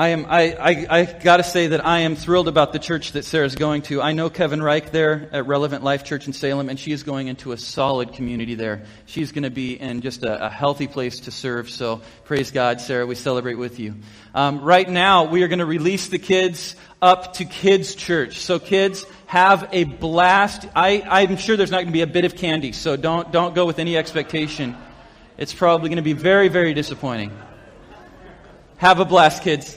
I am, I, I, I gotta say that I am thrilled about the church that Sarah's going to. I know Kevin Reich there at Relevant Life Church in Salem, and she is going into a solid community there. She's gonna be in just a, a healthy place to serve, so praise God, Sarah, we celebrate with you. Um, right now, we are gonna release the kids up to kids' church. So kids, have a blast. I, I'm sure there's not gonna be a bit of candy, so don't, don't go with any expectation. It's probably gonna be very, very disappointing. Have a blast, kids.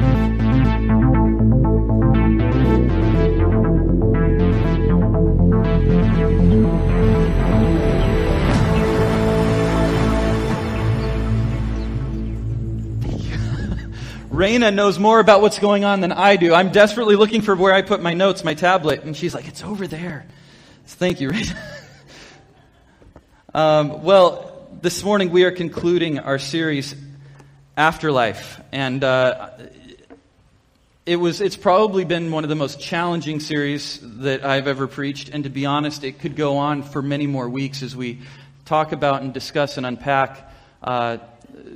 Raina knows more about what's going on than I do. I'm desperately looking for where I put my notes, my tablet, and she's like, it's over there. Thank you, Raina. um, well, this morning we are concluding our series, Afterlife. And uh, it was, it's probably been one of the most challenging series that I've ever preached. And to be honest, it could go on for many more weeks as we talk about and discuss and unpack uh,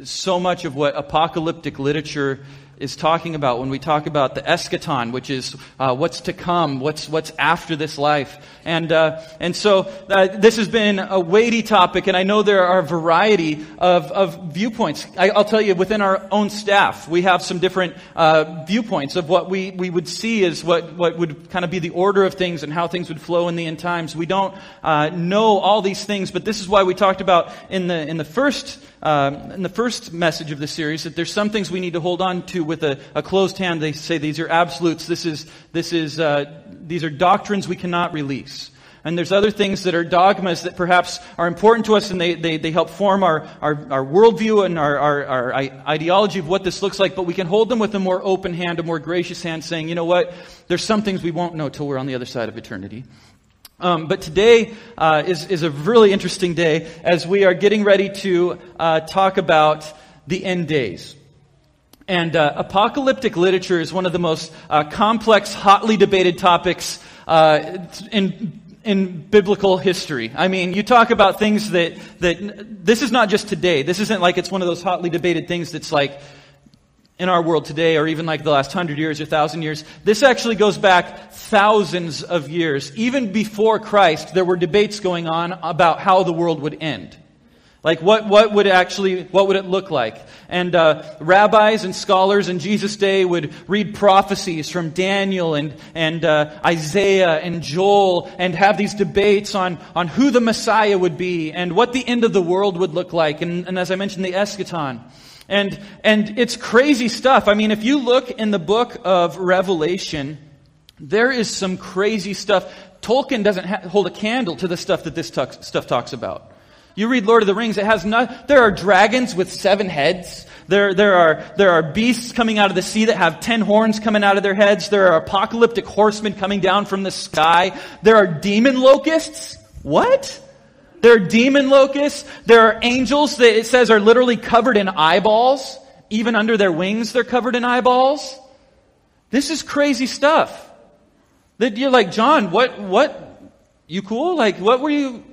so much of what apocalyptic literature is talking about when we talk about the eschaton, which is uh, what's to come, what's what's after this life, and uh, and so uh, this has been a weighty topic, and I know there are a variety of, of viewpoints. I, will tell you, within our own staff, we have some different uh, viewpoints of what we we would see as what what would kind of be the order of things and how things would flow in the end times. We don't uh, know all these things, but this is why we talked about in the in the first um, in the first message of the series that there's some things we need to hold on to with a, a closed hand. They say these are absolutes. This is, this is, uh, these are doctrines we cannot release. And there's other things that are dogmas that perhaps are important to us and they, they, they help form our, our, our worldview and our, our, our ideology of what this looks like, but we can hold them with a more open hand, a more gracious hand, saying, you know what, there's some things we won't know till we're on the other side of eternity. Um, but today uh, is, is a really interesting day as we are getting ready to uh, talk about the end days. And uh, apocalyptic literature is one of the most uh, complex, hotly debated topics uh, in in biblical history. I mean, you talk about things that that this is not just today. This isn't like it's one of those hotly debated things that's like in our world today, or even like the last hundred years or thousand years. This actually goes back thousands of years. Even before Christ, there were debates going on about how the world would end. Like what, what would actually, what would it look like? And uh, rabbis and scholars in Jesus' day would read prophecies from Daniel and, and uh, Isaiah and Joel and have these debates on, on who the Messiah would be and what the end of the world would look like. And, and as I mentioned, the eschaton. And, and it's crazy stuff. I mean, if you look in the book of Revelation, there is some crazy stuff. Tolkien doesn't ha- hold a candle to the stuff that this stuff talks about. You read Lord of the Rings, it has not, there are dragons with seven heads. There, there are, there are beasts coming out of the sea that have ten horns coming out of their heads. There are apocalyptic horsemen coming down from the sky. There are demon locusts. What? There are demon locusts. There are angels that it says are literally covered in eyeballs. Even under their wings, they're covered in eyeballs. This is crazy stuff. That you're like, John, what, what, you cool? Like, what were you,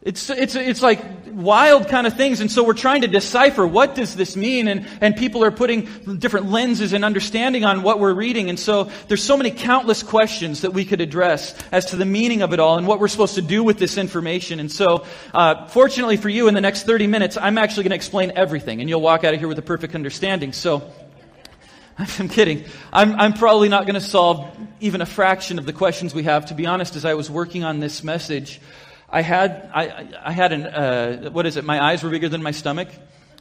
it's, it's, it's like wild kind of things. And so we're trying to decipher what does this mean? And, and people are putting different lenses and understanding on what we're reading. And so there's so many countless questions that we could address as to the meaning of it all and what we're supposed to do with this information. And so, uh, fortunately for you, in the next 30 minutes, I'm actually going to explain everything and you'll walk out of here with a perfect understanding. So, I'm kidding. I'm, I'm probably not going to solve even a fraction of the questions we have. To be honest, as I was working on this message, I had, I, I had an, uh, what is it? My eyes were bigger than my stomach.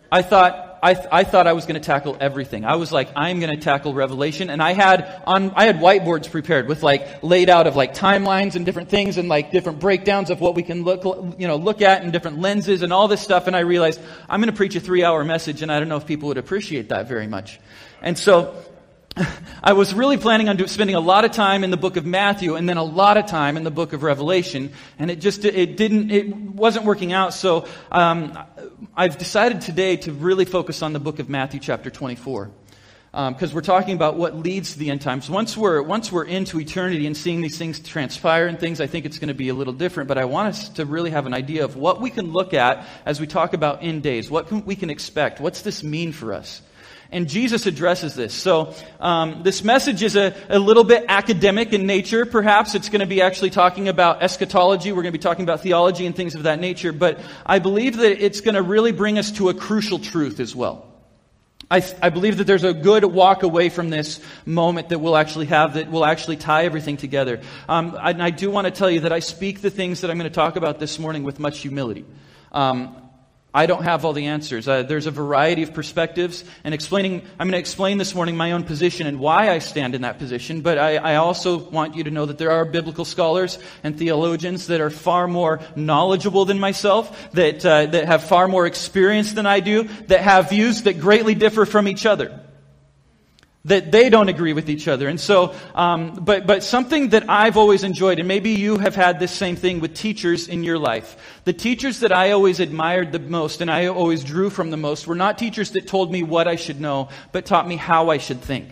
I thought, I, I thought I was going to tackle everything. I was like, I'm going to tackle Revelation, and I had on, I had whiteboards prepared with like laid out of like timelines and different things and like different breakdowns of what we can look, you know, look at and different lenses and all this stuff. And I realized I'm going to preach a three-hour message, and I don't know if people would appreciate that very much. And so I was really planning on do, spending a lot of time in the book of Matthew and then a lot of time in the book of Revelation, and it just it didn't it wasn't working out. So um, I've decided today to really focus on the book of Matthew, chapter 24 because um, we're talking about what leads to the end times. Once we're, once we're into eternity and seeing these things transpire and things, I think it's going to be a little different. But I want us to really have an idea of what we can look at as we talk about end days. What can, we can expect? What's this mean for us? And Jesus addresses this. So um, this message is a, a little bit academic in nature. Perhaps it's going to be actually talking about eschatology. We're going to be talking about theology and things of that nature. But I believe that it's going to really bring us to a crucial truth as well. I, I, believe that there's a good walk away from this moment that we'll actually have that will actually tie everything together. Um, and I do want to tell you that I speak the things that I'm going to talk about this morning with much humility. Um, I don't have all the answers. Uh, there's a variety of perspectives, and explaining, I'm going to explain this morning my own position and why I stand in that position, but I, I also want you to know that there are biblical scholars and theologians that are far more knowledgeable than myself, that, uh, that have far more experience than I do, that have views that greatly differ from each other that they don't agree with each other. And so, um, but, but something that I've always enjoyed, and maybe you have had this same thing with teachers in your life. The teachers that I always admired the most and I always drew from the most were not teachers that told me what I should know, but taught me how I should think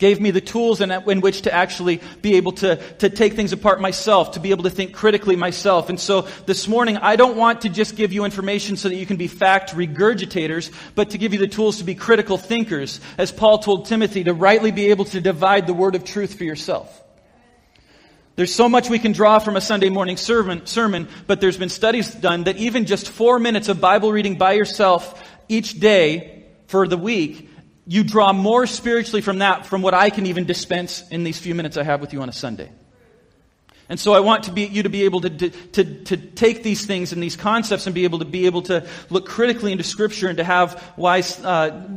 gave me the tools in, in, which to actually be able to, to take things apart myself, to be able to think critically myself. And so this morning, I don't want to just give you information so that you can be fact regurgitators, but to give you the tools to be critical thinkers, as Paul told Timothy, to rightly be able to divide the word of truth for yourself. There's so much we can draw from a Sunday morning sermon, sermon, but there's been studies done that even just four minutes of Bible reading by yourself each day for the week you draw more spiritually from that from what I can even dispense in these few minutes I have with you on a Sunday. And so I want to be, you to be able to, to, to, take these things and these concepts and be able to be able to look critically into Scripture and to have wise uh,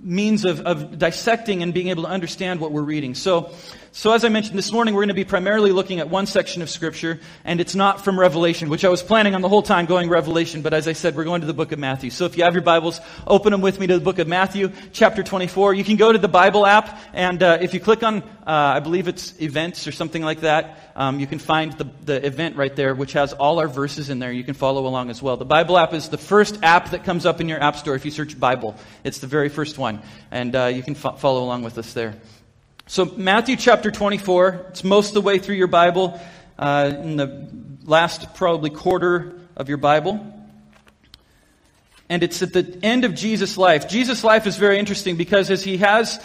means of, of dissecting and being able to understand what we're reading. So so, as I mentioned this morning, we're going to be primarily looking at one section of Scripture, and it's not from Revelation, which I was planning on the whole time going Revelation, but as I said, we're going to the book of Matthew. So, if you have your Bibles, open them with me to the book of Matthew, chapter 24. You can go to the Bible app, and uh, if you click on, uh, I believe it's events or something like that, um, you can find the, the event right there, which has all our verses in there. You can follow along as well. The Bible app is the first app that comes up in your app store if you search Bible. It's the very first one, and uh, you can fo- follow along with us there. So, Matthew chapter 24, it's most of the way through your Bible, uh, in the last probably quarter of your Bible. And it's at the end of Jesus' life. Jesus' life is very interesting because as he has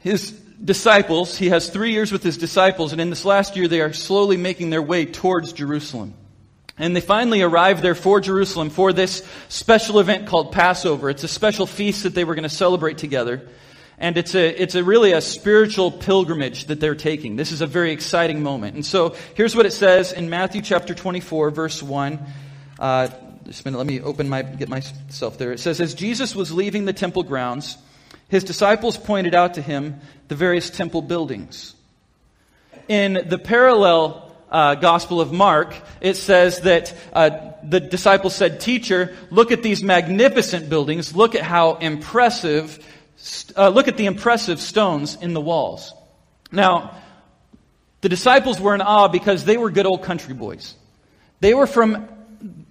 his disciples, he has three years with his disciples, and in this last year they are slowly making their way towards Jerusalem. And they finally arrive there for Jerusalem for this special event called Passover. It's a special feast that they were going to celebrate together. And it's a, it's a really a spiritual pilgrimage that they're taking. This is a very exciting moment. And so here's what it says in Matthew chapter 24, verse 1. Uh, just a minute, let me open my, get myself there. It says, As Jesus was leaving the temple grounds, his disciples pointed out to him the various temple buildings. In the parallel uh, Gospel of Mark, it says that uh, the disciples said, Teacher, look at these magnificent buildings. Look at how impressive uh, look at the impressive stones in the walls. Now, the disciples were in awe because they were good old country boys. They were from,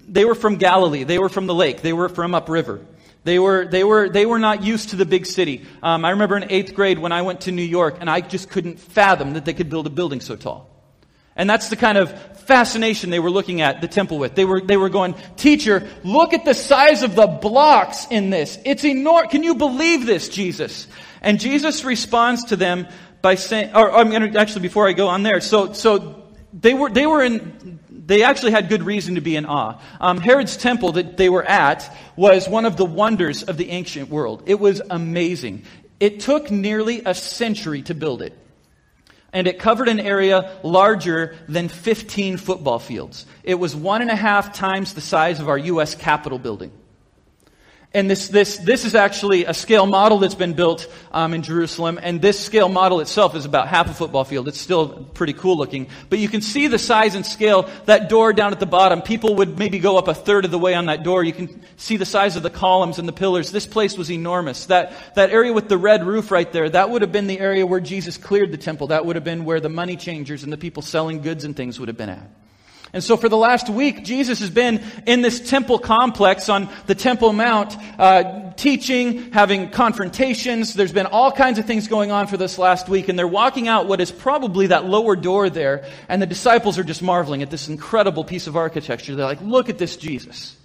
they were from Galilee. They were from the lake. They were from upriver. They were, they were, they were not used to the big city. Um, I remember in eighth grade when I went to New York and I just couldn't fathom that they could build a building so tall. And that's the kind of fascination they were looking at the temple with. They were, they were going, teacher, look at the size of the blocks in this. It's enormous. Can you believe this, Jesus? And Jesus responds to them by saying, or I'm going to, actually before I go on there, so, so they were, they were in, they actually had good reason to be in awe. Um, Herod's temple that they were at was one of the wonders of the ancient world. It was amazing. It took nearly a century to build it and it covered an area larger than 15 football fields. It was one and a half times the size of our U.S. Capitol building. And this, this, this is actually a scale model that's been built um, in Jerusalem. And this scale model itself is about half a football field. It's still pretty cool looking. But you can see the size and scale. That door down at the bottom, people would maybe go up a third of the way on that door. You can see the size of the columns and the pillars. This place was enormous. That, that area with the red roof right there, that would have been the area where Jesus cleared the temple. That would have been where the money changers and the people selling goods and things would have been at. And so for the last week, Jesus has been in this temple complex on the Temple Mount, uh, teaching, having confrontations. There's been all kinds of things going on for this last week, and they're walking out what is probably that lower door there, and the disciples are just marveling at this incredible piece of architecture. They're like, look at this Jesus.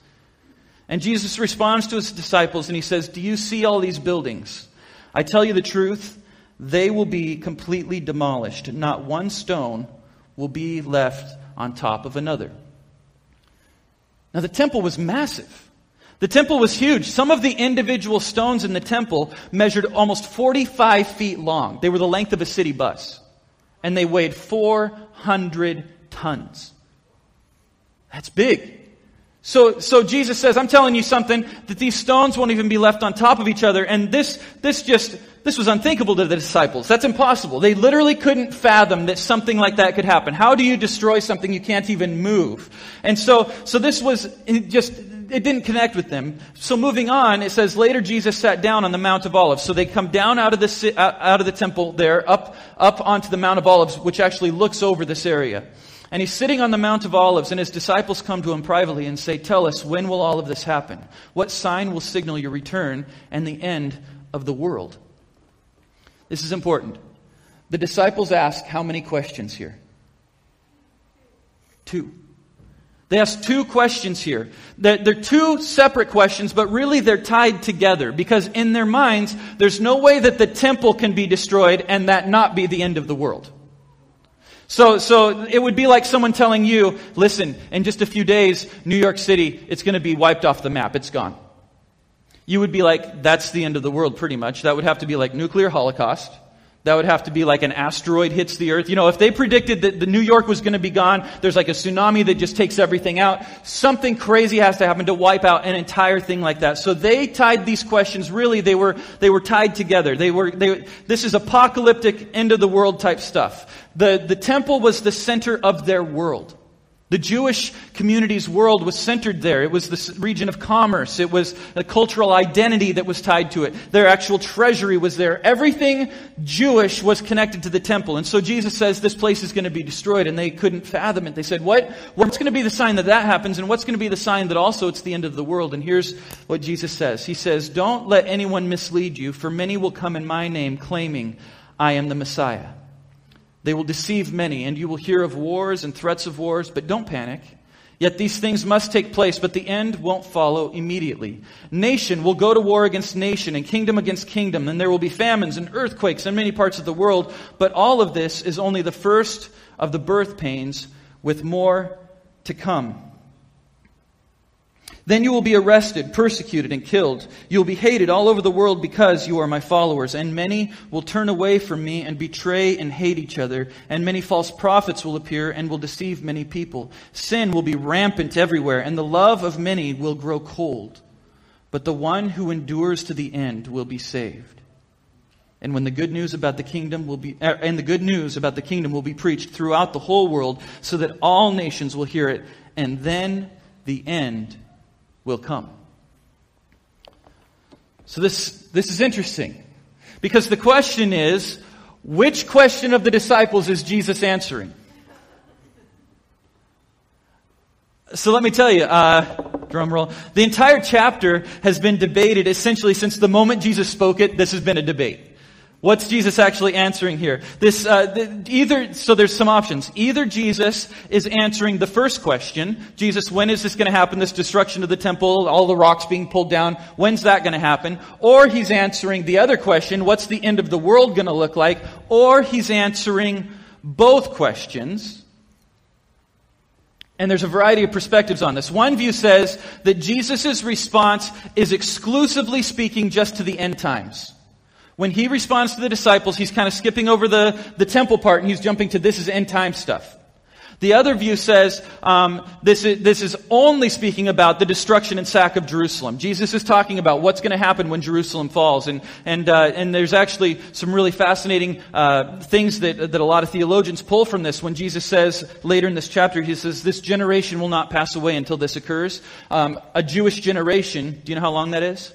And Jesus responds to his disciples, and he says, Do you see all these buildings? I tell you the truth, they will be completely demolished. Not one stone will be left on top of another. Now, the temple was massive. The temple was huge. Some of the individual stones in the temple measured almost 45 feet long. They were the length of a city bus. And they weighed 400 tons. That's big. So, so Jesus says, I'm telling you something, that these stones won't even be left on top of each other. And this, this just, this was unthinkable to the disciples. That's impossible. They literally couldn't fathom that something like that could happen. How do you destroy something you can't even move? And so, so this was just, it didn't connect with them. So moving on, it says later Jesus sat down on the Mount of Olives. So they come down out of the, out of the temple there, up, up onto the Mount of Olives, which actually looks over this area. And he's sitting on the Mount of Olives, and his disciples come to him privately and say, Tell us, when will all of this happen? What sign will signal your return and the end of the world? This is important. The disciples ask how many questions here? Two. They ask two questions here. They're, they're, two separate questions, but really they're tied together because in their minds, there's no way that the temple can be destroyed and that not be the end of the world. So, so it would be like someone telling you, listen, in just a few days, New York City, it's going to be wiped off the map. It's gone. You would be like, that's the end of the world pretty much. That would have to be like nuclear holocaust. That would have to be like an asteroid hits the earth. You know, if they predicted that the New York was going to be gone, there's like a tsunami that just takes everything out. Something crazy has to happen to wipe out an entire thing like that. So they tied these questions, really, they were, they were tied together. They were, they, this is apocalyptic end of the world type stuff. The, the temple was the center of their world. The Jewish community's world was centered there. It was the region of commerce. It was a cultural identity that was tied to it. Their actual treasury was there. Everything Jewish was connected to the temple. And so Jesus says this place is going to be destroyed and they couldn't fathom it. They said, what? What's going to be the sign that that happens? And what's going to be the sign that also it's the end of the world? And here's what Jesus says. He says, don't let anyone mislead you for many will come in my name claiming I am the Messiah. They will deceive many, and you will hear of wars and threats of wars, but don't panic. Yet these things must take place, but the end won't follow immediately. Nation will go to war against nation, and kingdom against kingdom, and there will be famines and earthquakes in many parts of the world. But all of this is only the first of the birth pains, with more to come. Then you will be arrested, persecuted, and killed. You will be hated all over the world because you are my followers. And many will turn away from me and betray and hate each other. And many false prophets will appear and will deceive many people. Sin will be rampant everywhere, and the love of many will grow cold. But the one who endures to the end will be saved. And when the good news about the kingdom will be, er, and the good news about the kingdom will be preached throughout the whole world, so that all nations will hear it, and then the end will come. So this, this is interesting. Because the question is, which question of the disciples is Jesus answering? So let me tell you, uh, drum roll. The entire chapter has been debated essentially since the moment Jesus spoke it. This has been a debate. What's Jesus actually answering here? This, uh, either, so there's some options. Either Jesus is answering the first question, Jesus, when is this going to happen? This destruction of the temple, all the rocks being pulled down, when's that going to happen? Or he's answering the other question, what's the end of the world going to look like? Or he's answering both questions. And there's a variety of perspectives on this. One view says that Jesus' response is exclusively speaking just to the end times. When he responds to the disciples, he's kind of skipping over the, the temple part and he's jumping to this is end time stuff. The other view says um, this, is, this is only speaking about the destruction and sack of Jerusalem. Jesus is talking about what's going to happen when Jerusalem falls, and and uh, and there's actually some really fascinating uh, things that that a lot of theologians pull from this. When Jesus says later in this chapter, he says, "This generation will not pass away until this occurs." Um, a Jewish generation, do you know how long that is?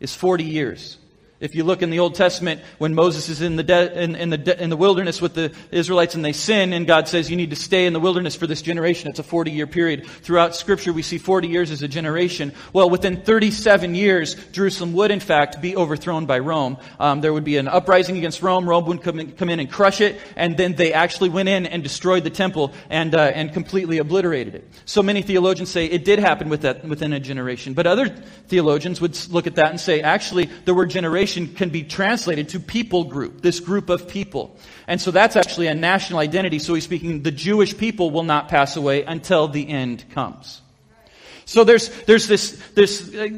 Is 40 years. If you look in the Old Testament, when Moses is in the, de- in, in, the de- in the wilderness with the Israelites and they sin, and God says, You need to stay in the wilderness for this generation. It's a 40 year period. Throughout Scripture, we see 40 years as a generation. Well, within 37 years, Jerusalem would, in fact, be overthrown by Rome. Um, there would be an uprising against Rome. Rome would come in, come in and crush it, and then they actually went in and destroyed the temple and, uh, and completely obliterated it. So many theologians say it did happen with that, within a generation. But other theologians would look at that and say, actually, the word can be translated to people group, this group of people. And so that's actually a national identity. So he's speaking, the Jewish people will not pass away until the end comes. So there's, there's this, this uh,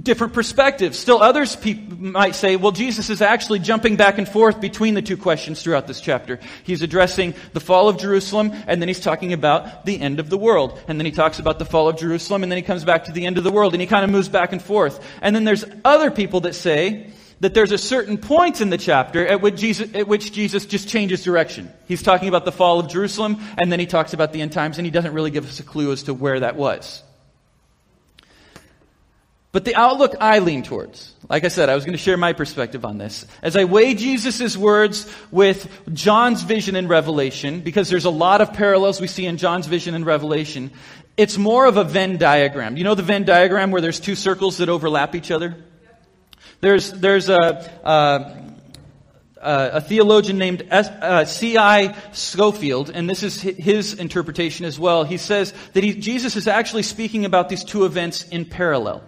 different perspectives. Still others pe- might say, well, Jesus is actually jumping back and forth between the two questions throughout this chapter. He's addressing the fall of Jerusalem, and then he's talking about the end of the world. And then he talks about the fall of Jerusalem, and then he comes back to the end of the world, and he kind of moves back and forth. And then there's other people that say, that there's a certain point in the chapter at which, Jesus, at which Jesus just changes direction. He's talking about the fall of Jerusalem, and then he talks about the end times, and he doesn't really give us a clue as to where that was. But the outlook I lean towards, like I said, I was going to share my perspective on this. As I weigh Jesus' words with John's vision in Revelation, because there's a lot of parallels we see in John's vision in Revelation, it's more of a Venn diagram. You know the Venn diagram where there's two circles that overlap each other? There's, there's a, a, a theologian named uh, C.I. Scofield, and this is his interpretation as well. He says that he, Jesus is actually speaking about these two events in parallel.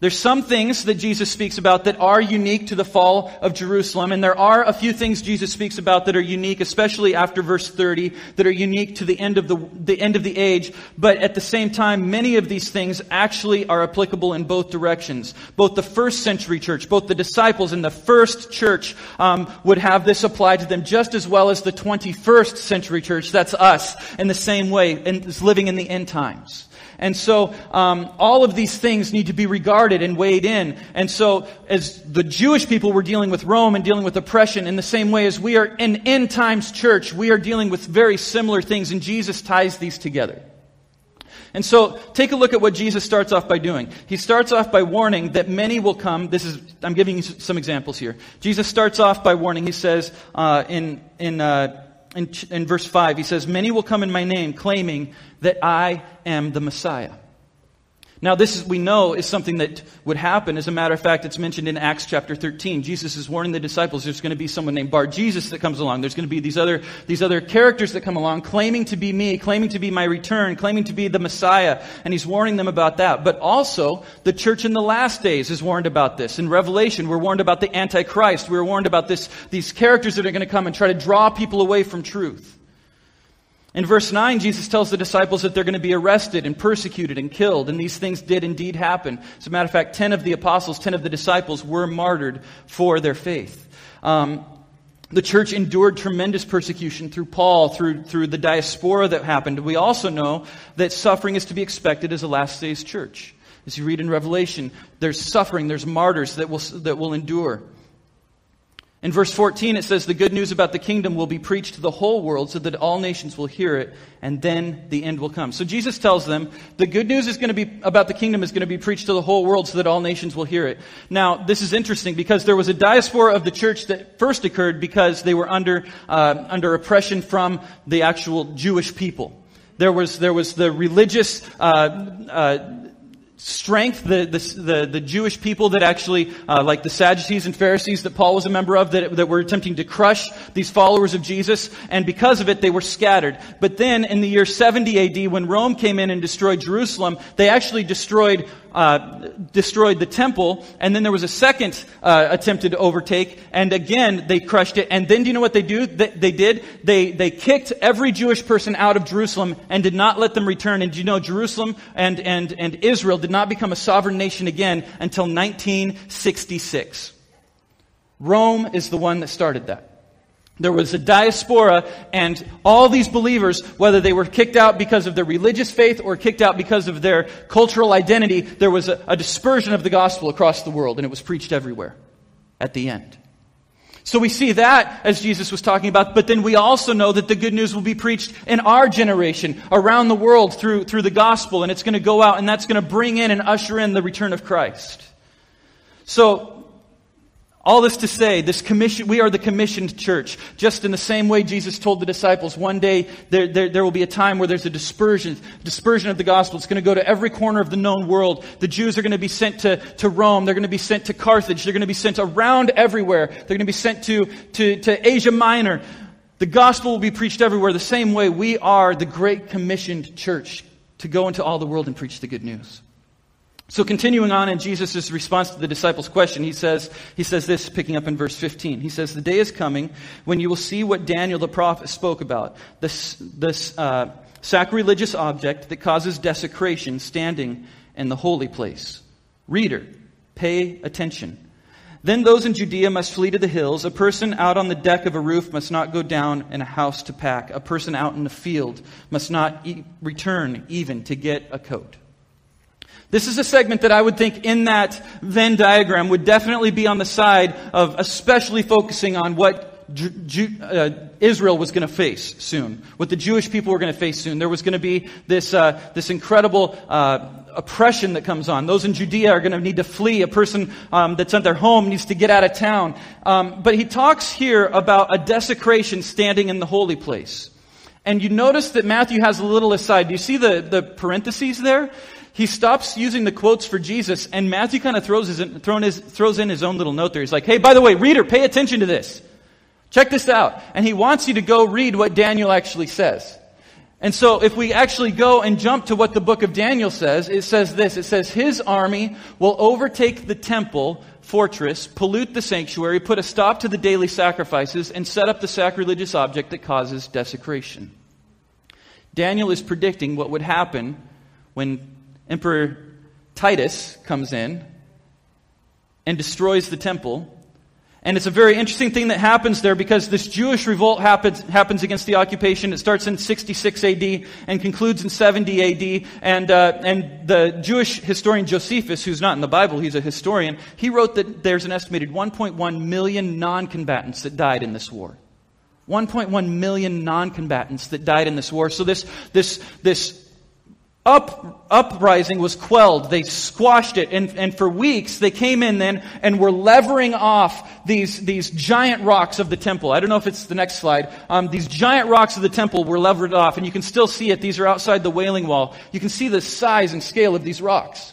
There's some things that Jesus speaks about that are unique to the fall of Jerusalem, and there are a few things Jesus speaks about that are unique, especially after verse 30, that are unique to the end of the, the end of the age. But at the same time, many of these things actually are applicable in both directions. Both the first century church, both the disciples in the first church um, would have this applied to them just as well as the 21st century church. That's us in the same way, and is living in the end times. And so um, all of these things need to be regarded and weighed in. And so as the Jewish people were dealing with Rome and dealing with oppression in the same way as we are in end times church, we are dealing with very similar things, and Jesus ties these together. And so take a look at what Jesus starts off by doing. He starts off by warning that many will come. This is, I'm giving you some examples here. Jesus starts off by warning. He says uh, in, in uh, in, in verse 5, he says, Many will come in my name, claiming that I am the Messiah. Now, this is, we know is something that would happen. As a matter of fact, it's mentioned in Acts chapter 13. Jesus is warning the disciples there's going to be someone named Bar Jesus that comes along. There's going to be these other, these other characters that come along claiming to be me, claiming to be my return, claiming to be the Messiah. And he's warning them about that. But also, the church in the last days is warned about this. In Revelation, we're warned about the Antichrist. We're warned about this, these characters that are going to come and try to draw people away from truth. In verse 9, Jesus tells the disciples that they're going to be arrested and persecuted and killed, and these things did indeed happen. As a matter of fact, 10 of the apostles, 10 of the disciples were martyred for their faith. Um, the church endured tremendous persecution through Paul, through, through the diaspora that happened. We also know that suffering is to be expected as a last days church. As you read in Revelation, there's suffering, there's martyrs that will, that will endure. In verse 14, it says, The good news about the kingdom will be preached to the whole world so that all nations will hear it, and then the end will come. So Jesus tells them, the good news is going to be, about the kingdom is going to be preached to the whole world so that all nations will hear it. Now, this is interesting because there was a diaspora of the church that first occurred because they were under, uh, under oppression from the actual Jewish people. There was, there was the religious, uh, uh, strength, the, the, the, the, Jewish people that actually, uh, like the Sadducees and Pharisees that Paul was a member of, that, that were attempting to crush these followers of Jesus, and because of it, they were scattered. But then, in the year 70 AD, when Rome came in and destroyed Jerusalem, they actually destroyed uh, destroyed the temple, and then there was a second uh, attempted to overtake, and again they crushed it. And then do you know what they do? They, they, did. They they kicked every Jewish person out of Jerusalem and did not let them return. And do you know Jerusalem and and and Israel did not become a sovereign nation again until 1966. Rome is the one that started that. There was a diaspora, and all these believers, whether they were kicked out because of their religious faith or kicked out because of their cultural identity, there was a, a dispersion of the gospel across the world, and it was preached everywhere at the end. So we see that as Jesus was talking about, but then we also know that the good news will be preached in our generation, around the world through, through the gospel, and it's going to go out and that's going to bring in and usher in the return of Christ. So, all this to say, this commission, we are the commissioned church. Just in the same way Jesus told the disciples, one day there, there, there, will be a time where there's a dispersion, dispersion of the gospel. It's going to go to every corner of the known world. The Jews are going to be sent to, to Rome. They're going to be sent to Carthage. They're going to be sent around everywhere. They're going to be sent to, to, to Asia Minor. The gospel will be preached everywhere. The same way we are the great commissioned church to go into all the world and preach the good news. So continuing on in Jesus' response to the disciples' question, he says, he says this, picking up in verse 15. He says, The day is coming when you will see what Daniel the prophet spoke about, this, this uh, sacrilegious object that causes desecration standing in the holy place. Reader, pay attention. Then those in Judea must flee to the hills. A person out on the deck of a roof must not go down in a house to pack. A person out in the field must not e- return even to get a coat. This is a segment that I would think in that Venn diagram would definitely be on the side of especially focusing on what Ju- uh, Israel was going to face soon, what the Jewish people were going to face soon. There was going to be this, uh, this incredible uh, oppression that comes on. Those in Judea are going to need to flee. A person um, that's at their home needs to get out of town. Um, but he talks here about a desecration standing in the holy place. And you notice that Matthew has a little aside. Do you see the, the parentheses there? He stops using the quotes for Jesus, and Matthew kind of throws, his, his, throws in his own little note there. He's like, hey, by the way, reader, pay attention to this. Check this out. And he wants you to go read what Daniel actually says. And so if we actually go and jump to what the book of Daniel says, it says this. It says, his army will overtake the temple fortress, pollute the sanctuary, put a stop to the daily sacrifices, and set up the sacrilegious object that causes desecration. Daniel is predicting what would happen when Emperor Titus comes in and destroys the temple. And it's a very interesting thing that happens there because this Jewish revolt happens, happens against the occupation. It starts in 66 AD and concludes in 70 AD. And, uh, and the Jewish historian Josephus, who's not in the Bible, he's a historian, he wrote that there's an estimated 1.1 million non combatants that died in this war. 1.1 million non combatants that died in this war. So this, this, this up, uprising was quelled. They squashed it. And, and for weeks, they came in then and were levering off these, these giant rocks of the temple. I don't know if it's the next slide. Um, these giant rocks of the temple were levered off, and you can still see it. These are outside the Wailing Wall. You can see the size and scale of these rocks.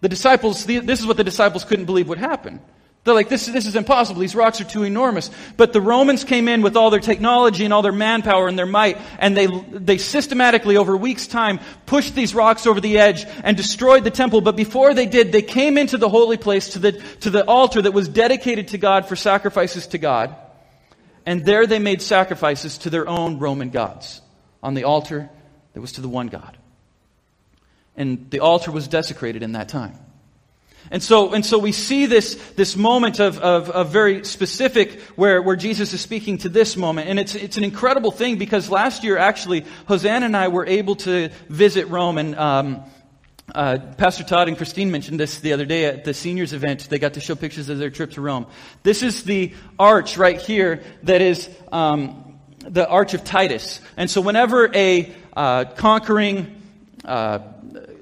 The disciples, this is what the disciples couldn't believe would happen. They're like, this, this is impossible. These rocks are too enormous. But the Romans came in with all their technology and all their manpower and their might, and they, they systematically, over weeks' time, pushed these rocks over the edge and destroyed the temple. But before they did, they came into the holy place to the, to the altar that was dedicated to God for sacrifices to God. And there they made sacrifices to their own Roman gods on the altar that was to the one God. And the altar was desecrated in that time. And so, and so we see this, this moment of, of, of, very specific where, where Jesus is speaking to this moment. And it's, it's an incredible thing because last year, actually, Hosanna and I were able to visit Rome. And um, uh, Pastor Todd and Christine mentioned this the other day at the seniors event. They got to show pictures of their trip to Rome. This is the arch right here that is um, the Arch of Titus. And so whenever a uh, conquering uh,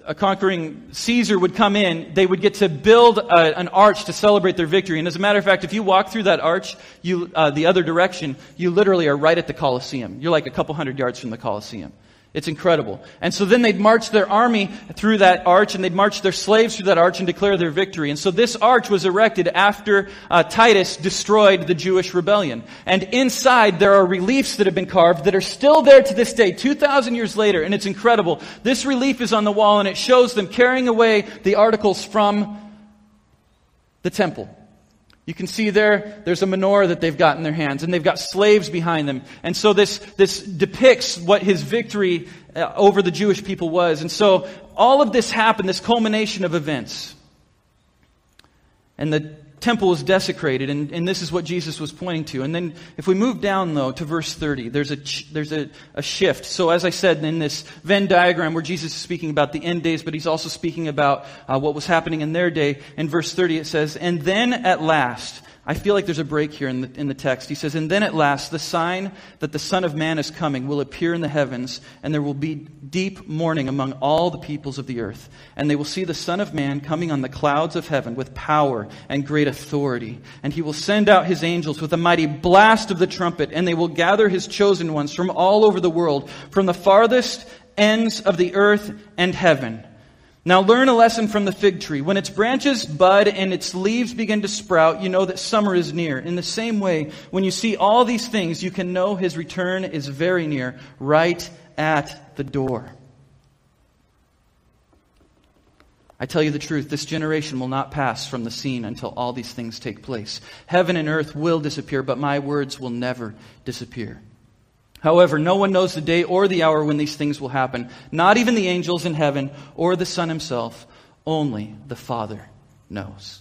a conquering Caesar would come in, they would get to build a, an arch to celebrate their victory. And as a matter of fact, if you walk through that arch, you, uh, the other direction, you literally are right at the Colosseum. You're like a couple hundred yards from the Colosseum. It's incredible. And so then they'd march their army through that arch and they'd march their slaves through that arch and declare their victory. And so this arch was erected after uh, Titus destroyed the Jewish rebellion. And inside there are reliefs that have been carved that are still there to this day, 2,000 years later. And it's incredible. This relief is on the wall and it shows them carrying away the articles from the temple. You can see there, there's a menorah that they've got in their hands, and they've got slaves behind them. And so this, this depicts what his victory uh, over the Jewish people was. And so all of this happened, this culmination of events. And the temple was desecrated, and, and this is what Jesus was pointing to. And then, if we move down, though, to verse 30, there's a, there's a, a shift. So, as I said in this Venn diagram where Jesus is speaking about the end days, but he's also speaking about uh, what was happening in their day, in verse 30 it says, And then at last, I feel like there's a break here in the, in the text. He says, And then at last, the sign that the Son of Man is coming will appear in the heavens, and there will be deep mourning among all the peoples of the earth. And they will see the Son of Man coming on the clouds of heaven with power and great authority. And he will send out his angels with a mighty blast of the trumpet, and they will gather his chosen ones from all over the world, from the farthest ends of the earth and heaven. Now learn a lesson from the fig tree. When its branches bud and its leaves begin to sprout, you know that summer is near. In the same way, when you see all these things, you can know his return is very near, right at the door. I tell you the truth, this generation will not pass from the scene until all these things take place. Heaven and earth will disappear, but my words will never disappear. However, no one knows the day or the hour when these things will happen, not even the angels in heaven or the Son himself. Only the Father knows.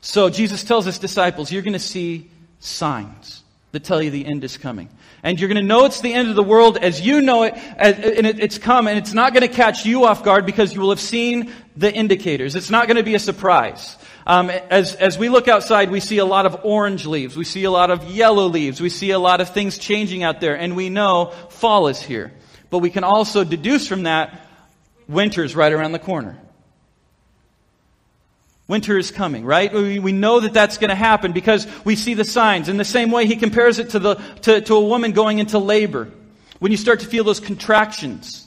So Jesus tells his disciples, you're going to see signs that tell you the end is coming. And you're going to know it's the end of the world as you know it, and it's come, and it's not going to catch you off guard because you will have seen the indicators. It's not going to be a surprise. Um, as, as we look outside, we see a lot of orange leaves. We see a lot of yellow leaves. We see a lot of things changing out there, and we know fall is here. But we can also deduce from that winter's right around the corner. Winter is coming, right? We, we know that that's going to happen because we see the signs. In the same way, he compares it to, the, to, to a woman going into labor. When you start to feel those contractions,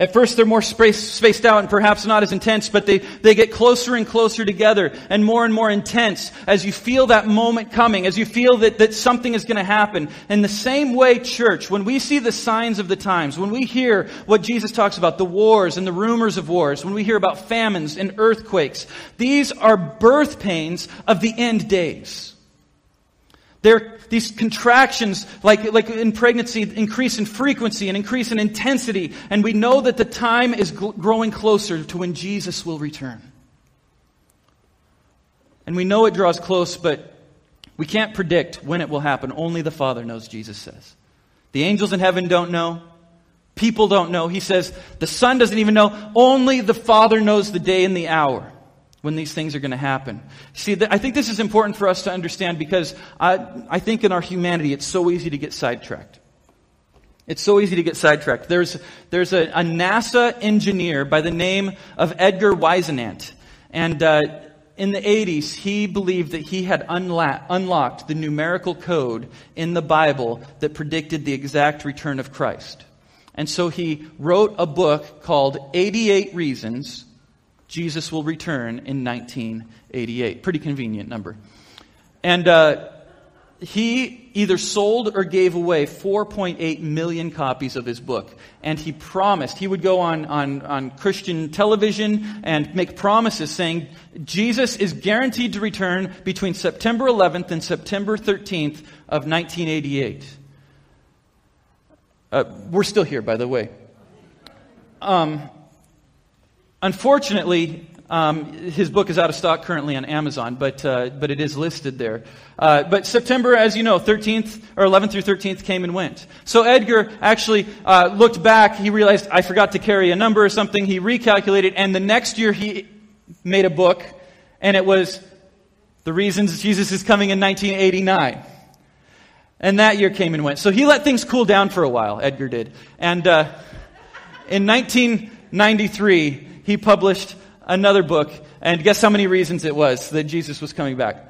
at first, they're more spaced out and perhaps not as intense, but they, they get closer and closer together and more and more intense as you feel that moment coming, as you feel that, that something is going to happen. In the same way, church, when we see the signs of the times, when we hear what Jesus talks about, the wars and the rumors of wars, when we hear about famines and earthquakes, these are birth pains of the end days. They're these contractions, like, like in pregnancy, increase in frequency and increase in intensity. And we know that the time is gl- growing closer to when Jesus will return. And we know it draws close, but we can't predict when it will happen. Only the Father knows, Jesus says. The angels in heaven don't know. People don't know. He says the Son doesn't even know. Only the Father knows the day and the hour when these things are going to happen. See, I think this is important for us to understand because I, I think in our humanity it's so easy to get sidetracked. It's so easy to get sidetracked. There's, there's a, a NASA engineer by the name of Edgar Whisenant. And uh, in the 80s, he believed that he had unla- unlocked the numerical code in the Bible that predicted the exact return of Christ. And so he wrote a book called 88 Reasons Jesus will return in 1988. Pretty convenient number. And uh, he either sold or gave away 4.8 million copies of his book. And he promised, he would go on, on, on Christian television and make promises saying, Jesus is guaranteed to return between September 11th and September 13th of 1988. Uh, we're still here, by the way. Um, Unfortunately, um, his book is out of stock currently on Amazon, but uh, but it is listed there. Uh, but September, as you know, 13th or 11th through 13th came and went. So Edgar actually uh, looked back. He realized I forgot to carry a number or something. He recalculated, and the next year he made a book, and it was the reasons Jesus is coming in 1989. And that year came and went. So he let things cool down for a while. Edgar did, and uh, in 1993 he published another book, and guess how many reasons it was that Jesus was coming back?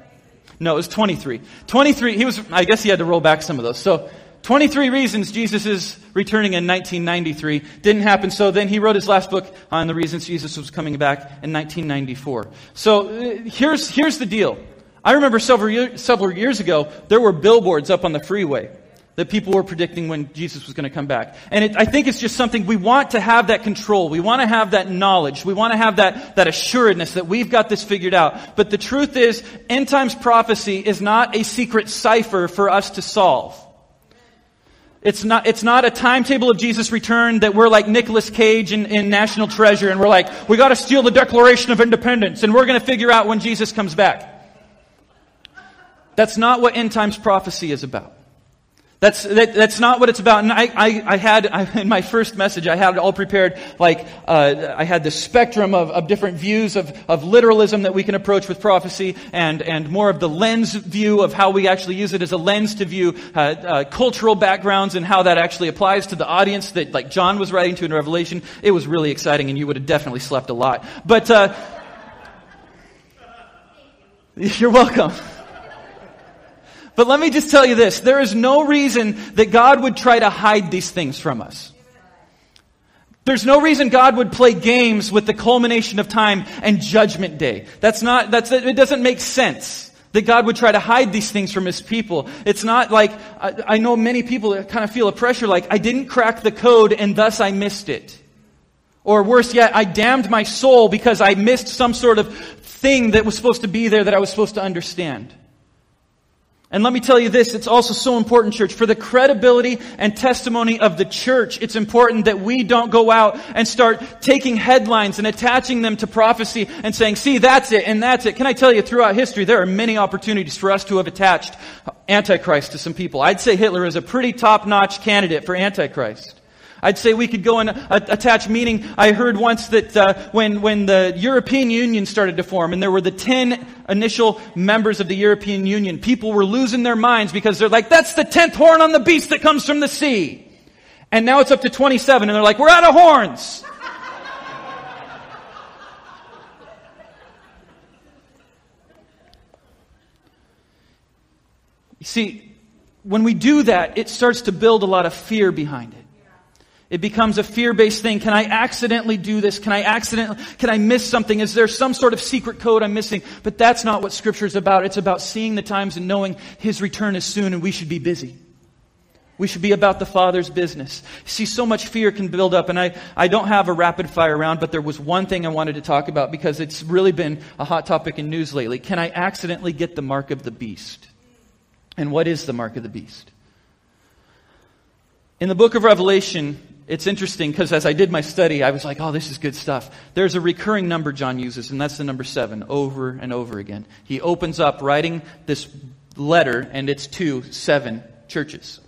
No, it was 23. 23, he was, I guess he had to roll back some of those. So, 23 reasons Jesus is returning in 1993. Didn't happen. So then he wrote his last book on the reasons Jesus was coming back in 1994. So uh, here's, here's the deal. I remember several, several years ago, there were billboards up on the freeway that people were predicting when Jesus was going to come back. And it, I think it's just something we want to have that control. We want to have that knowledge. We want to have that, that assuredness that we've got this figured out. But the truth is, end times prophecy is not a secret cipher for us to solve. It's not, it's not a timetable of Jesus' return that we're like Nicolas Cage in, in National Treasure and we're like, we gotta steal the Declaration of Independence and we're gonna figure out when Jesus comes back. That's not what end times prophecy is about. That's, that, that's not what it's about. And I, I, I had, I, in my first message, I had it all prepared, like, uh, I had the spectrum of, of different views of, of literalism that we can approach with prophecy and, and more of the lens view of how we actually use it as a lens to view uh, uh, cultural backgrounds and how that actually applies to the audience that, like, John was writing to in Revelation. It was really exciting and you would have definitely slept a lot. But, uh, you're welcome. But let me just tell you this. There is no reason that God would try to hide these things from us. There's no reason God would play games with the culmination of time and judgment day. That's not, that's, it doesn't make sense that God would try to hide these things from his people. It's not like, I, I know many people that kind of feel a pressure like, I didn't crack the code and thus I missed it. Or worse yet, I damned my soul because I missed some sort of thing that was supposed to be there that I was supposed to understand. And let me tell you this, it's also so important, church. For the credibility and testimony of the church, it's important that we don't go out and start taking headlines and attaching them to prophecy and saying, see, that's it, and that's it. Can I tell you, throughout history, there are many opportunities for us to have attached Antichrist to some people. I'd say Hitler is a pretty top-notch candidate for Antichrist. I'd say we could go and uh, attach meaning. I heard once that uh, when, when the European Union started to form and there were the 10 initial members of the European Union, people were losing their minds because they're like, that's the 10th horn on the beast that comes from the sea. And now it's up to 27 and they're like, we're out of horns. You see, when we do that, it starts to build a lot of fear behind it. It becomes a fear-based thing. Can I accidentally do this? Can I accidentally, can I miss something? Is there some sort of secret code I'm missing? But that's not what scripture is about. It's about seeing the times and knowing his return is soon and we should be busy. We should be about the Father's business. See, so much fear can build up, and I, I don't have a rapid fire round, but there was one thing I wanted to talk about because it's really been a hot topic in news lately. Can I accidentally get the mark of the beast? And what is the mark of the beast? In the book of Revelation, it's interesting because as I did my study, I was like, oh, this is good stuff. There's a recurring number John uses, and that's the number seven, over and over again. He opens up writing this letter, and it's to seven churches.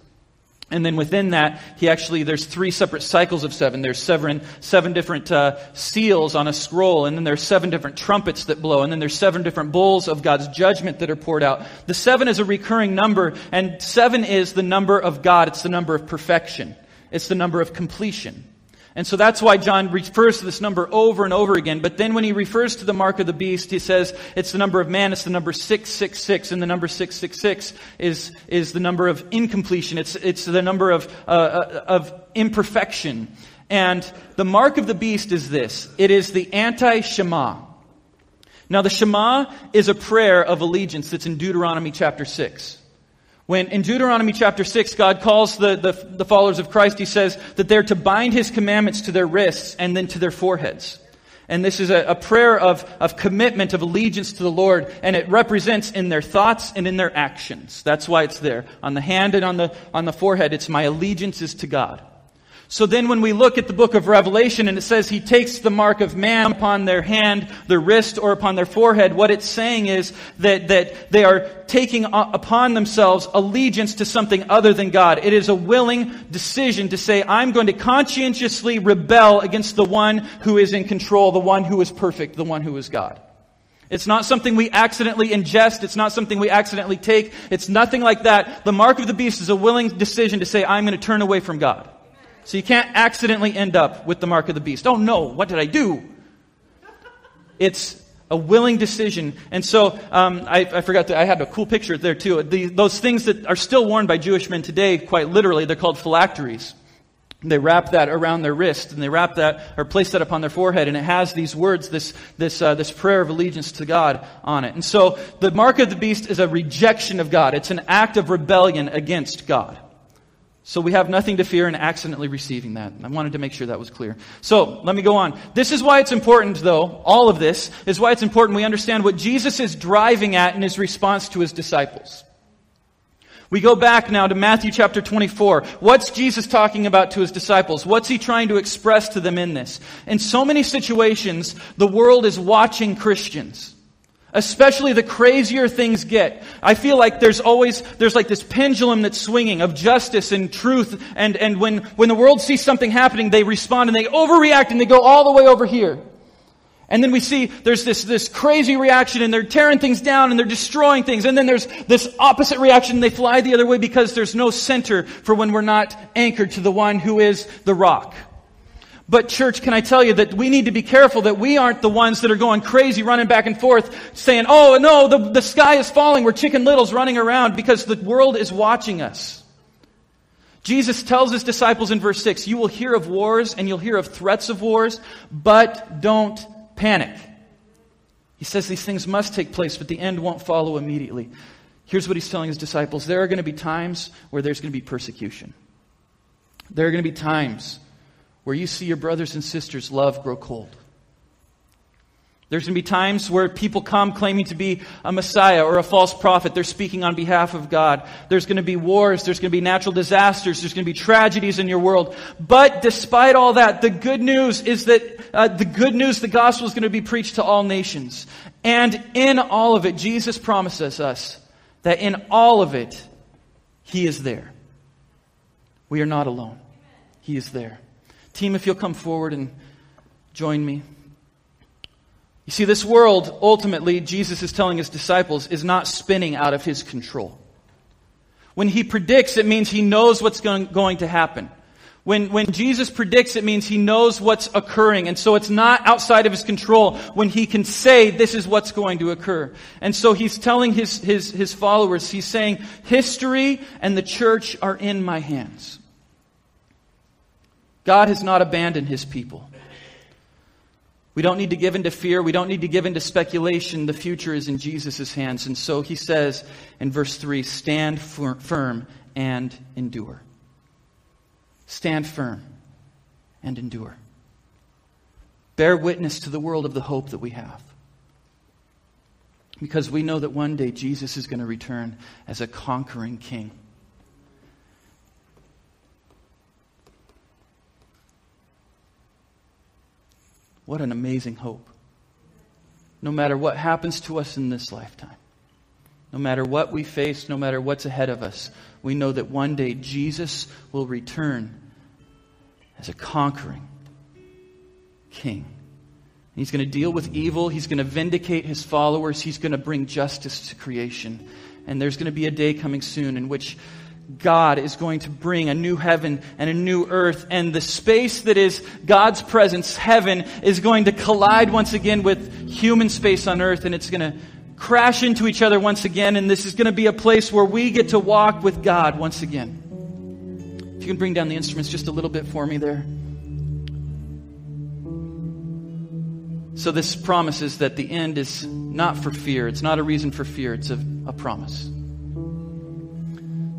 And then within that, he actually, there's three separate cycles of seven. There's seven, seven different uh, seals on a scroll, and then there's seven different trumpets that blow, and then there's seven different bowls of God's judgment that are poured out. The seven is a recurring number, and seven is the number of God. It's the number of perfection. It's the number of completion. And so that's why John refers to this number over and over again. But then when he refers to the mark of the beast, he says it's the number of man, it's the number 666, and the number 666 is, is the number of incompletion. It's, it's the number of, uh, uh, of imperfection. And the mark of the beast is this. It is the anti-Shema. Now the Shema is a prayer of allegiance that's in Deuteronomy chapter 6. When in Deuteronomy chapter 6, God calls the, the, the, followers of Christ, He says that they're to bind His commandments to their wrists and then to their foreheads. And this is a, a prayer of, of commitment, of allegiance to the Lord, and it represents in their thoughts and in their actions. That's why it's there. On the hand and on the, on the forehead, it's my allegiance is to God. So then when we look at the book of Revelation and it says he takes the mark of man upon their hand, their wrist, or upon their forehead, what it's saying is that, that they are taking upon themselves allegiance to something other than God. It is a willing decision to say, I'm going to conscientiously rebel against the one who is in control, the one who is perfect, the one who is God. It's not something we accidentally ingest. It's not something we accidentally take. It's nothing like that. The mark of the beast is a willing decision to say, I'm going to turn away from God. So you can't accidentally end up with the mark of the beast. Oh no, what did I do? It's a willing decision. And so um, I, I, forgot to, I had a cool picture there too. The, those things that are still worn by Jewish men today, quite literally, they're called phylacteries. They wrap that around their wrist and they wrap that or place that upon their forehead and it has these words, this, this, uh, this prayer of allegiance to God on it. And so the mark of the beast is a rejection of God. It's an act of rebellion against God. So we have nothing to fear in accidentally receiving that. I wanted to make sure that was clear. So let me go on. This is why it's important, though, all of this is why it's important we understand what Jesus is driving at in his response to his disciples. We go back now to Matthew chapter 24. What's Jesus talking about to his disciples? What's he trying to express to them in this? In so many situations, the world is watching Christians. Especially the crazier things get. I feel like there's always, there's like this pendulum that's swinging of justice and truth. And, and when, when the world sees something happening, they respond and they overreact and they go all the way over here. And then we see there's this, this crazy reaction and they're tearing things down and they're destroying things. And then there's this opposite reaction and they fly the other way because there's no center for when we're not anchored to the one who is the rock. But church, can I tell you that we need to be careful that we aren't the ones that are going crazy running back and forth saying, oh no, the, the sky is falling. We're chicken littles running around because the world is watching us. Jesus tells his disciples in verse 6, you will hear of wars and you'll hear of threats of wars, but don't panic. He says these things must take place, but the end won't follow immediately. Here's what he's telling his disciples there are going to be times where there's going to be persecution. There are going to be times where you see your brothers and sisters' love grow cold. There's going to be times where people come claiming to be a Messiah or a false prophet. They're speaking on behalf of God. There's going to be wars. There's going to be natural disasters. There's going to be tragedies in your world. But despite all that, the good news is that uh, the good news, the gospel is going to be preached to all nations. And in all of it, Jesus promises us that in all of it, He is there. We are not alone. He is there. Team, if you'll come forward and join me. You see, this world, ultimately, Jesus is telling his disciples, is not spinning out of his control. When he predicts, it means he knows what's going, to happen. When, when Jesus predicts, it means he knows what's occurring. And so it's not outside of his control when he can say this is what's going to occur. And so he's telling his, his, his followers, he's saying, history and the church are in my hands. God has not abandoned his people. We don't need to give into fear. We don't need to give into speculation. The future is in Jesus' hands. And so he says in verse 3 stand firm and endure. Stand firm and endure. Bear witness to the world of the hope that we have. Because we know that one day Jesus is going to return as a conquering king. What an amazing hope. No matter what happens to us in this lifetime, no matter what we face, no matter what's ahead of us, we know that one day Jesus will return as a conquering king. He's going to deal with evil. He's going to vindicate his followers. He's going to bring justice to creation. And there's going to be a day coming soon in which God is going to bring a new heaven and a new earth, and the space that is God's presence, heaven, is going to collide once again with human space on earth, and it's going to crash into each other once again, and this is going to be a place where we get to walk with God once again. If you can bring down the instruments just a little bit for me there. So, this promises that the end is not for fear. It's not a reason for fear, it's a, a promise.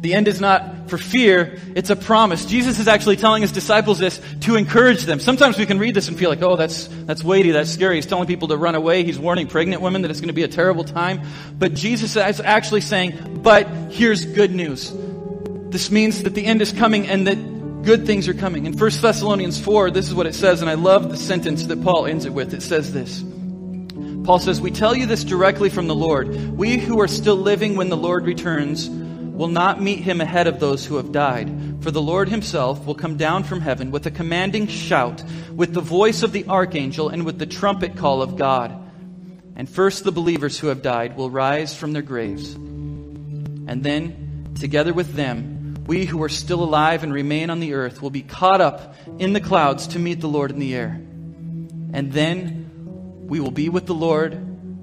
The end is not for fear, it's a promise. Jesus is actually telling his disciples this to encourage them. Sometimes we can read this and feel like, oh, that's, that's weighty, that's scary. He's telling people to run away. He's warning pregnant women that it's going to be a terrible time. But Jesus is actually saying, but here's good news. This means that the end is coming and that good things are coming. In 1 Thessalonians 4, this is what it says, and I love the sentence that Paul ends it with. It says this. Paul says, We tell you this directly from the Lord. We who are still living when the Lord returns will not meet him ahead of those who have died. For the Lord himself will come down from heaven with a commanding shout, with the voice of the archangel, and with the trumpet call of God. And first the believers who have died will rise from their graves. And then, together with them, we who are still alive and remain on the earth will be caught up in the clouds to meet the Lord in the air. And then we will be with the Lord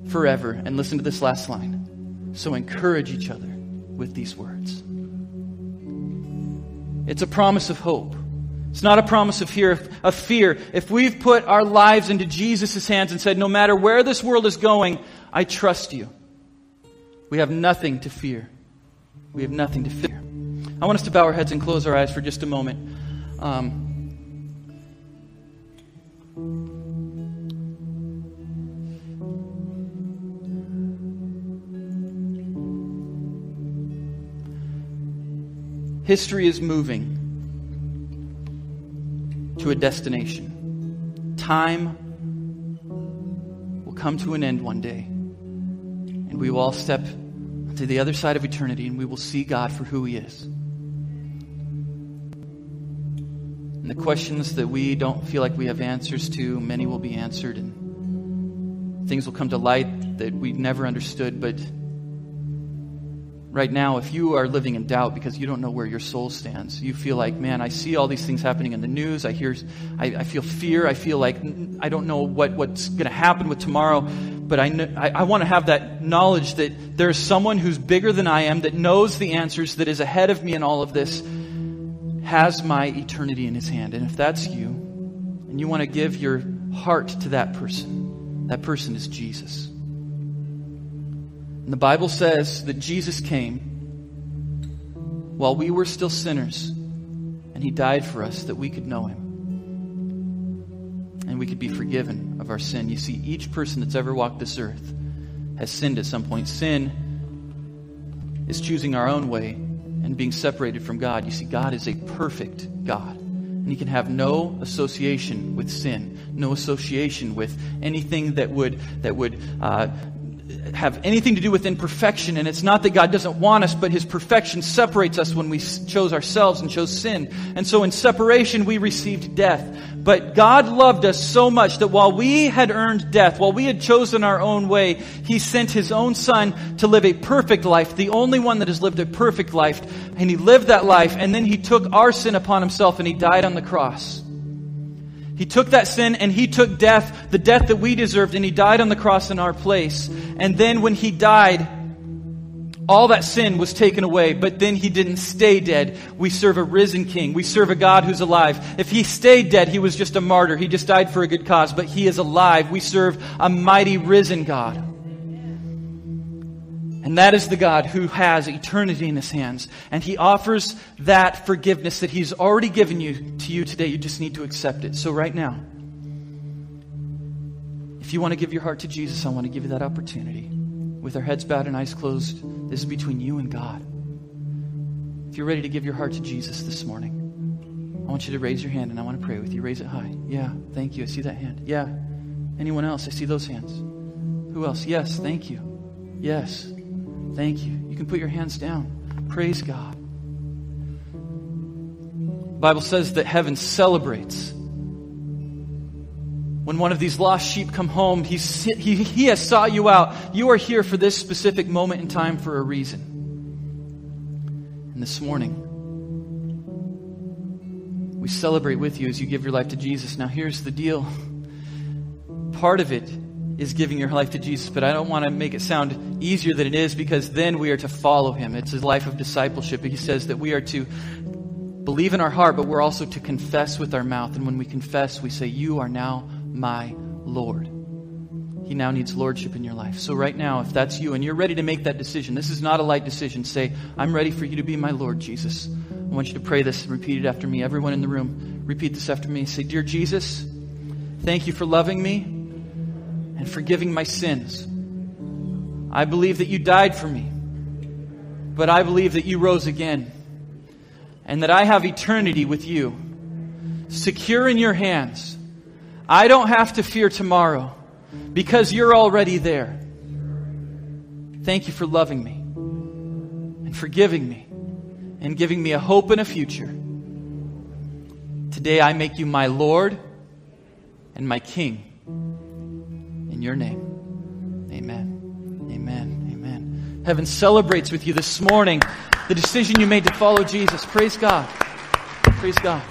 forever. And listen to this last line. So encourage each other with these words. It's a promise of hope. It's not a promise of fear, of fear. If we've put our lives into Jesus' hands and said, no matter where this world is going, I trust you. We have nothing to fear. We have nothing to fear. I want us to bow our heads and close our eyes for just a moment. Um, History is moving to a destination. Time will come to an end one day, and we will all step to the other side of eternity and we will see God for who He is. And the questions that we don't feel like we have answers to, many will be answered, and things will come to light that we never understood, but right now, if you are living in doubt because you don't know where your soul stands, you feel like, man, I see all these things happening in the news. I hear, I, I feel fear. I feel like I don't know what, what's going to happen with tomorrow. But I, I, I want to have that knowledge that there's someone who's bigger than I am, that knows the answers, that is ahead of me in all of this, has my eternity in his hand. And if that's you, and you want to give your heart to that person, that person is Jesus. And the Bible says that Jesus came while we were still sinners, and he died for us that we could know him. And we could be forgiven of our sin. You see, each person that's ever walked this earth has sinned at some point. Sin is choosing our own way and being separated from God. You see, God is a perfect God. And he can have no association with sin, no association with anything that would, that would uh, have anything to do with imperfection. And it's not that God doesn't want us, but His perfection separates us when we chose ourselves and chose sin. And so in separation, we received death. But God loved us so much that while we had earned death, while we had chosen our own way, He sent His own Son to live a perfect life, the only one that has lived a perfect life. And He lived that life, and then He took our sin upon Himself and He died on the cross. He took that sin and he took death, the death that we deserved, and he died on the cross in our place. And then when he died, all that sin was taken away, but then he didn't stay dead. We serve a risen king. We serve a God who's alive. If he stayed dead, he was just a martyr. He just died for a good cause, but he is alive. We serve a mighty risen God. And that is the God who has eternity in his hands. And he offers that forgiveness that he's already given you to you today. You just need to accept it. So right now, if you want to give your heart to Jesus, I want to give you that opportunity. With our heads bowed and eyes closed, this is between you and God. If you're ready to give your heart to Jesus this morning, I want you to raise your hand and I want to pray with you. Raise it high. Yeah, thank you. I see that hand. Yeah. Anyone else? I see those hands. Who else? Yes, thank you. Yes. Thank you. You can put your hands down. Praise God. The Bible says that heaven celebrates when one of these lost sheep come home, he, he, he has sought you out. You are here for this specific moment in time for a reason. And this morning, we celebrate with you as you give your life to Jesus. Now, here's the deal. Part of it is giving your life to Jesus, but I don't want to make it sound easier than it is because then we are to follow him. It's a life of discipleship. He says that we are to believe in our heart, but we're also to confess with our mouth. And when we confess, we say, You are now my Lord. He now needs lordship in your life. So, right now, if that's you and you're ready to make that decision, this is not a light decision. Say, I'm ready for you to be my Lord, Jesus. I want you to pray this and repeat it after me. Everyone in the room, repeat this after me. Say, Dear Jesus, thank you for loving me and forgiving my sins. I believe that you died for me, but I believe that you rose again and that I have eternity with you, secure in your hands. I don't have to fear tomorrow because you're already there. Thank you for loving me and forgiving me and giving me a hope and a future. Today I make you my Lord and my King your name. Amen. Amen. Amen. Heaven celebrates with you this morning the decision you made to follow Jesus. Praise God. Praise God.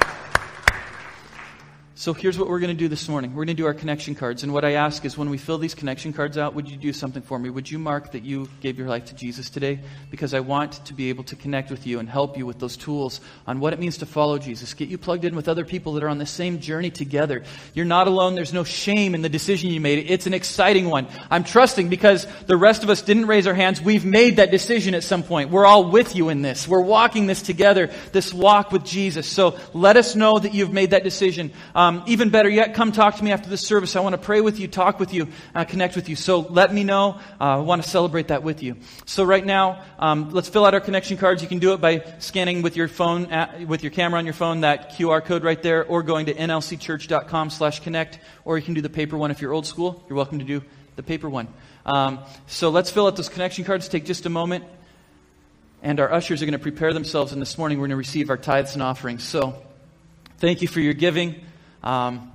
So here's what we're going to do this morning. We're going to do our connection cards. And what I ask is when we fill these connection cards out, would you do something for me? Would you mark that you gave your life to Jesus today? Because I want to be able to connect with you and help you with those tools on what it means to follow Jesus. Get you plugged in with other people that are on the same journey together. You're not alone. There's no shame in the decision you made. It's an exciting one. I'm trusting because the rest of us didn't raise our hands. We've made that decision at some point. We're all with you in this. We're walking this together, this walk with Jesus. So let us know that you've made that decision. Um, um, even better yet, come talk to me after this service. I want to pray with you, talk with you, uh, connect with you. So let me know. Uh, I want to celebrate that with you. So right now, um, let's fill out our connection cards. You can do it by scanning with your phone, at, with your camera on your phone, that QR code right there, or going to nlcchurch.com slash connect, or you can do the paper one if you're old school. You're welcome to do the paper one. Um, so let's fill out those connection cards. Take just a moment. And our ushers are going to prepare themselves, and this morning we're going to receive our tithes and offerings. So, thank you for your giving. Um,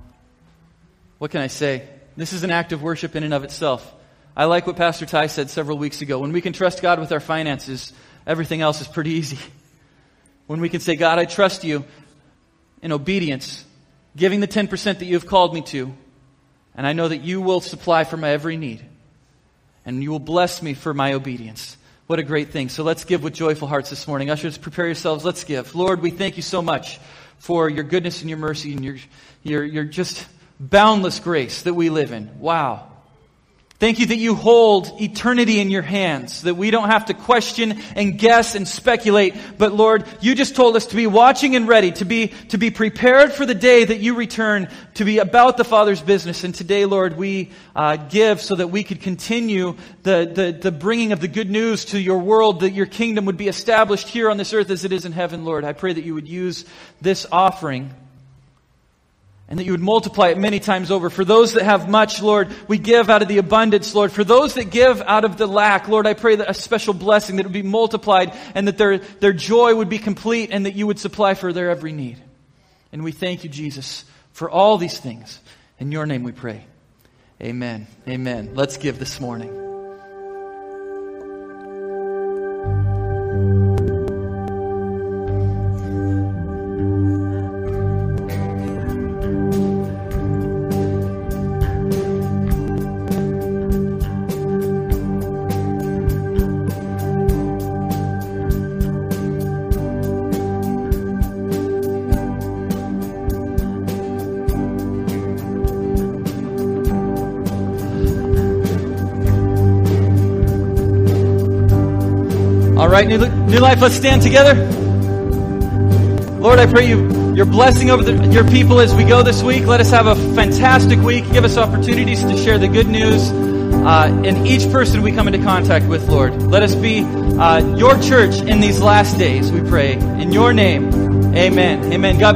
what can I say? This is an act of worship in and of itself. I like what Pastor Ty said several weeks ago. When we can trust God with our finances, everything else is pretty easy. When we can say, God, I trust you in obedience, giving the 10% that you have called me to, and I know that you will supply for my every need, and you will bless me for my obedience. What a great thing. So let's give with joyful hearts this morning. Ushers, prepare yourselves. Let's give. Lord, we thank you so much for your goodness and your mercy and your, your, your just boundless grace that we live in. Wow. Thank you that you hold eternity in your hands, that we don't have to question and guess and speculate. But Lord, you just told us to be watching and ready, to be, to be prepared for the day that you return, to be about the Father's business. And today, Lord, we uh, give so that we could continue the, the, the bringing of the good news to your world, that your kingdom would be established here on this earth as it is in heaven, Lord. I pray that you would use this offering and that you would multiply it many times over. For those that have much, Lord, we give out of the abundance, Lord. For those that give out of the lack, Lord, I pray that a special blessing that would be multiplied and that their, their joy would be complete and that you would supply for their every need. And we thank you, Jesus, for all these things. In your name we pray. Amen. Amen. Let's give this morning. Right, New, New Life, let's stand together. Lord, I pray you, your blessing over the, your people as we go this week. Let us have a fantastic week. Give us opportunities to share the good news uh, in each person we come into contact with, Lord. Let us be uh, your church in these last days, we pray. In your name, amen. Amen. God